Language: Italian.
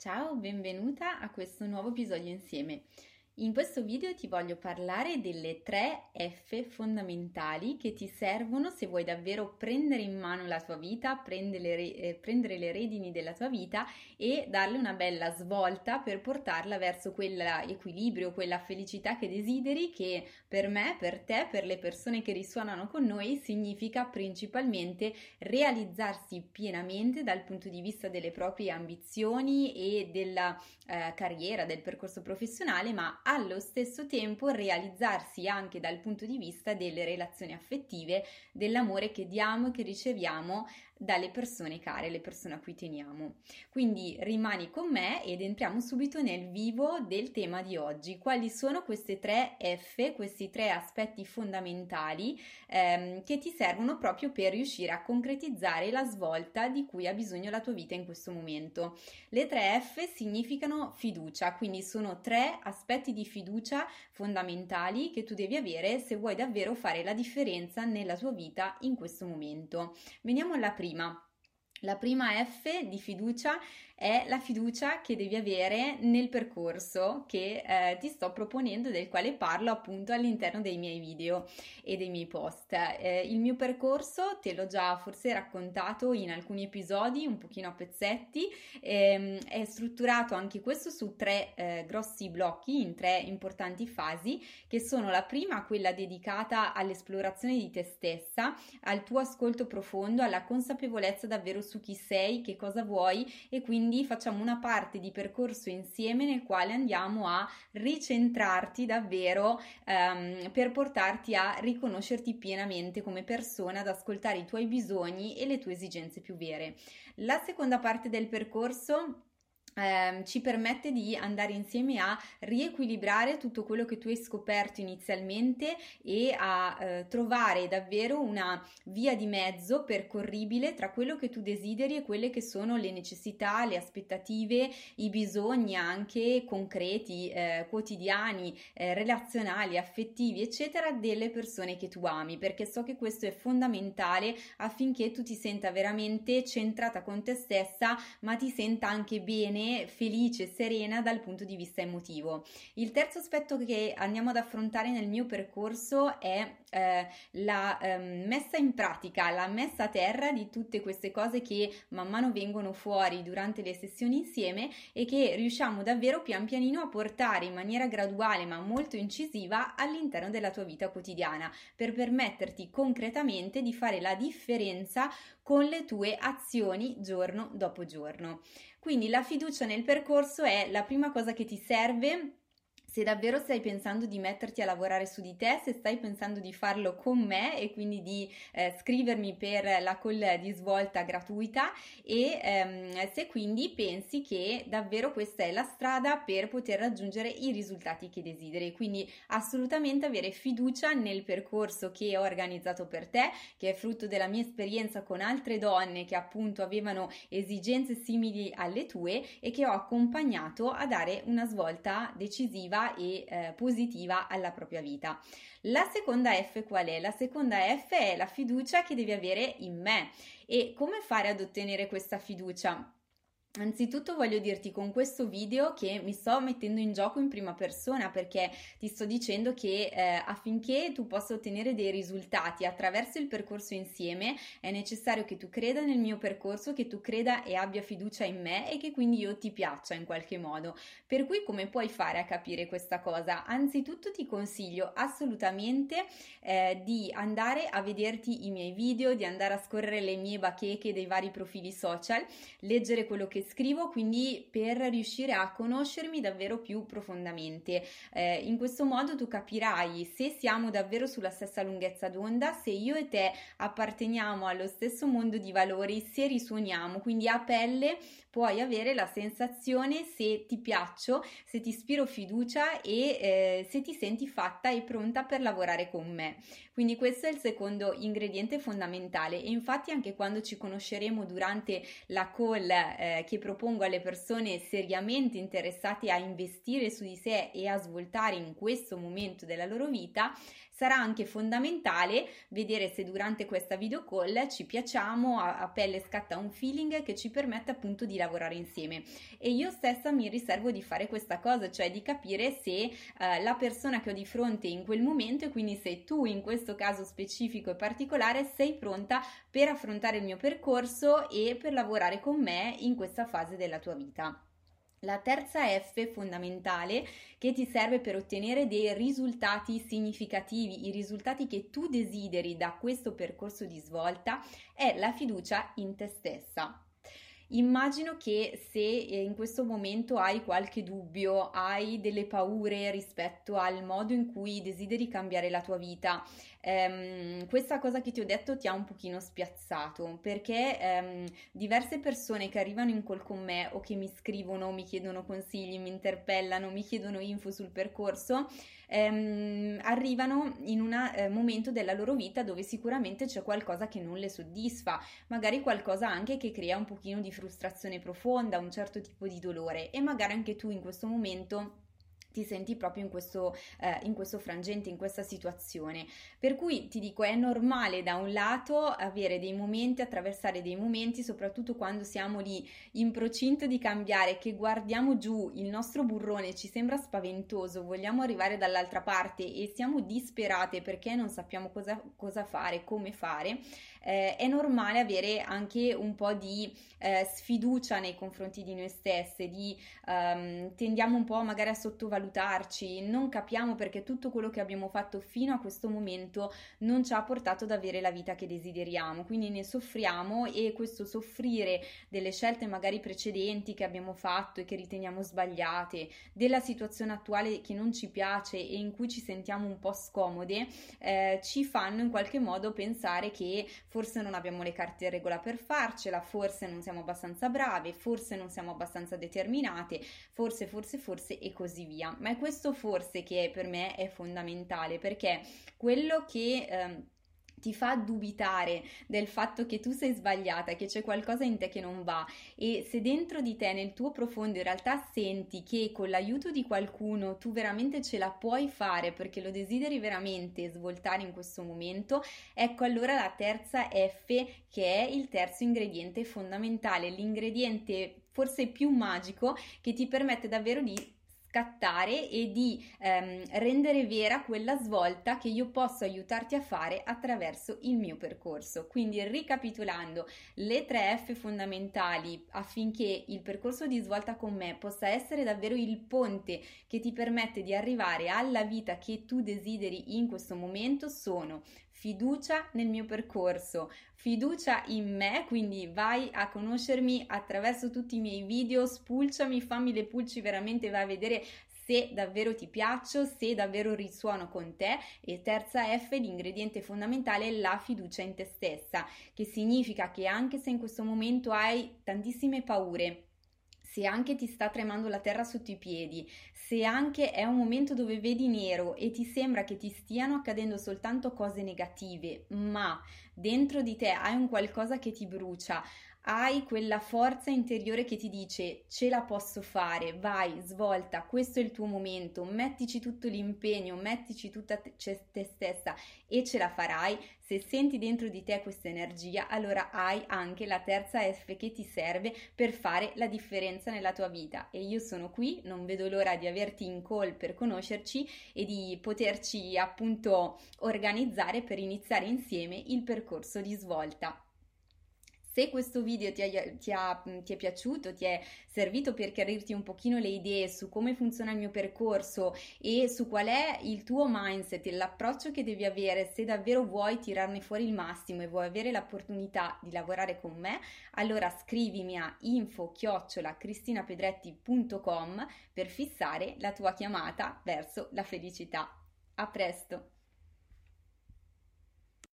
Ciao, benvenuta a questo nuovo episodio insieme. In questo video ti voglio parlare delle tre F fondamentali che ti servono se vuoi davvero prendere in mano la tua vita, prendere le, eh, prendere le redini della tua vita e darle una bella svolta per portarla verso quell'equilibrio, quella felicità che desideri che per me, per te, per le persone che risuonano con noi significa principalmente realizzarsi pienamente dal punto di vista delle proprie ambizioni e della eh, carriera, del percorso professionale, ma allo stesso tempo realizzarsi anche dal punto di vista delle relazioni affettive, dell'amore che diamo e che riceviamo dalle persone care, le persone a cui teniamo. Quindi rimani con me ed entriamo subito nel vivo del tema di oggi. Quali sono queste tre F, questi tre aspetti fondamentali ehm, che ti servono proprio per riuscire a concretizzare la svolta di cui ha bisogno la tua vita in questo momento? Le tre F significano fiducia, quindi sono tre aspetti di fiducia fondamentali che tu devi avere se vuoi davvero fare la differenza nella tua vita in questo momento. Veniamo alla prima prima. La prima F di fiducia è la fiducia che devi avere nel percorso che eh, ti sto proponendo, del quale parlo appunto all'interno dei miei video e dei miei post. Eh, il mio percorso te l'ho già forse raccontato in alcuni episodi, un pochino a pezzetti, ehm, è strutturato anche questo su tre eh, grossi blocchi, in tre importanti fasi, che sono la prima, quella dedicata all'esplorazione di te stessa, al tuo ascolto profondo, alla consapevolezza davvero su chi sei, che cosa vuoi e quindi facciamo una parte di percorso insieme nel quale andiamo a ricentrarti davvero ehm, per portarti a riconoscerti pienamente come persona, ad ascoltare i tuoi bisogni e le tue esigenze più vere. La seconda parte del percorso eh, ci permette di andare insieme a riequilibrare tutto quello che tu hai scoperto inizialmente e a eh, trovare davvero una via di mezzo percorribile tra quello che tu desideri e quelle che sono le necessità, le aspettative, i bisogni anche concreti, eh, quotidiani, eh, relazionali, affettivi, eccetera, delle persone che tu ami, perché so che questo è fondamentale affinché tu ti senta veramente centrata con te stessa, ma ti senta anche bene felice, serena dal punto di vista emotivo. Il terzo aspetto che andiamo ad affrontare nel mio percorso è eh, la eh, messa in pratica, la messa a terra di tutte queste cose che man mano vengono fuori durante le sessioni insieme e che riusciamo davvero pian pianino a portare in maniera graduale ma molto incisiva all'interno della tua vita quotidiana per permetterti concretamente di fare la differenza con le tue azioni giorno dopo giorno. Quindi la fiducia nel percorso è la prima cosa che ti serve se davvero stai pensando di metterti a lavorare su di te, se stai pensando di farlo con me e quindi di eh, scrivermi per la call di svolta gratuita e ehm, se quindi pensi che davvero questa è la strada per poter raggiungere i risultati che desideri. Quindi assolutamente avere fiducia nel percorso che ho organizzato per te, che è frutto della mia esperienza con altre donne che appunto avevano esigenze simili alle tue e che ho accompagnato a dare una svolta decisiva e eh, positiva alla propria vita. La seconda F qual è? La seconda F è la fiducia che devi avere in me. E come fare ad ottenere questa fiducia? Anzitutto voglio dirti con questo video che mi sto mettendo in gioco in prima persona perché ti sto dicendo che eh, affinché tu possa ottenere dei risultati attraverso il percorso insieme è necessario che tu creda nel mio percorso, che tu creda e abbia fiducia in me e che quindi io ti piaccia in qualche modo. Per cui come puoi fare a capire questa cosa? Anzitutto ti consiglio assolutamente eh, di andare a vederti i miei video, di andare a scorrere le mie bacheche dei vari profili social, leggere quello che scrivo, quindi per riuscire a conoscermi davvero più profondamente. Eh, in questo modo tu capirai se siamo davvero sulla stessa lunghezza d'onda, se io e te apparteniamo allo stesso mondo di valori, se risuoniamo, quindi a pelle puoi avere la sensazione se ti piaccio, se ti ispiro fiducia e eh, se ti senti fatta e pronta per lavorare con me. Quindi questo è il secondo ingrediente fondamentale e infatti anche quando ci conosceremo durante la call eh, che propongo alle persone seriamente interessate a investire su di sé e a svoltare in questo momento della loro vita, Sarà anche fondamentale vedere se durante questa video call ci piacciamo, a, a pelle scatta un feeling che ci permette appunto di lavorare insieme. E io stessa mi riservo di fare questa cosa, cioè di capire se eh, la persona che ho di fronte in quel momento e quindi se tu in questo caso specifico e particolare sei pronta per affrontare il mio percorso e per lavorare con me in questa fase della tua vita. La terza F fondamentale che ti serve per ottenere dei risultati significativi, i risultati che tu desideri da questo percorso di svolta, è la fiducia in te stessa. Immagino che se eh, in questo momento hai qualche dubbio, hai delle paure rispetto al modo in cui desideri cambiare la tua vita, ehm, questa cosa che ti ho detto ti ha un pochino spiazzato perché ehm, diverse persone che arrivano in call con me o che mi scrivono, mi chiedono consigli, mi interpellano, mi chiedono info sul percorso, ehm, arrivano in un eh, momento della loro vita dove sicuramente c'è qualcosa che non le soddisfa, magari qualcosa anche che crea un pochino di frustrazione profonda, un certo tipo di dolore. E magari anche tu in questo momento ti senti proprio in questo, eh, in questo frangente, in questa situazione. Per cui ti dico, è normale da un lato avere dei momenti, attraversare dei momenti, soprattutto quando siamo lì in procinto di cambiare, che guardiamo giù, il nostro burrone ci sembra spaventoso, vogliamo arrivare dall'altra parte e siamo disperate perché non sappiamo cosa, cosa fare, come fare eh, è normale avere anche un po' di eh, sfiducia nei confronti di noi stesse, di um, tendiamo un po' magari a sottovalutarci, non capiamo perché tutto quello che abbiamo fatto fino a questo momento non ci ha portato ad avere la vita che desideriamo, quindi ne soffriamo e questo soffrire delle scelte magari precedenti che abbiamo fatto e che riteniamo sbagliate, della situazione attuale che non ci piace e in cui ci sentiamo un po' scomode, eh, ci fanno in qualche modo pensare che forse non abbiamo le carte in regola per farcela, forse non siamo abbastanza brave, forse non siamo abbastanza determinate, forse, forse, forse e così via. Ma è questo forse che per me è fondamentale perché quello che... Eh, ti fa dubitare del fatto che tu sei sbagliata, che c'è qualcosa in te che non va. E se dentro di te, nel tuo profondo, in realtà senti che con l'aiuto di qualcuno tu veramente ce la puoi fare perché lo desideri veramente svoltare in questo momento, ecco allora la terza F che è il terzo ingrediente fondamentale, l'ingrediente forse più magico che ti permette davvero di scattare e di ehm, rendere vera quella svolta che io posso aiutarti a fare attraverso il mio percorso. Quindi ricapitolando le tre F fondamentali affinché il percorso di svolta con me possa essere davvero il ponte che ti permette di arrivare alla vita che tu desideri in questo momento sono fiducia nel mio percorso, fiducia in me, quindi vai a conoscermi attraverso tutti i miei video, spulciami, fammi le pulci veramente, vai a vedere se davvero ti piaccio, se davvero risuono con te. E terza F, l'ingrediente fondamentale è la fiducia in te stessa, che significa che anche se in questo momento hai tantissime paure, se anche ti sta tremando la terra sotto i piedi, se anche è un momento dove vedi nero e ti sembra che ti stiano accadendo soltanto cose negative, ma dentro di te hai un qualcosa che ti brucia, hai quella forza interiore che ti dice ce la posso fare, vai, svolta, questo è il tuo momento, mettici tutto l'impegno, mettici tutta te, te stessa e ce la farai, se senti dentro di te questa energia, allora hai anche la terza F che ti serve per fare la differenza nella tua vita e io sono qui, non vedo l'ora di averti in call per conoscerci e di poterci appunto organizzare per iniziare insieme il percorso di svolta. Se questo video ti, ha, ti, ha, ti, è piaciuto, ti è servito per chiarirti un pochino le idee su come funziona il mio percorso e su qual è il tuo mindset, l'approccio che devi avere se davvero vuoi tirarne fuori il massimo e vuoi avere l'opportunità di lavorare con me, allora scrivimi a info-cristinapedretti.com per fissare la tua chiamata verso la felicità. A presto!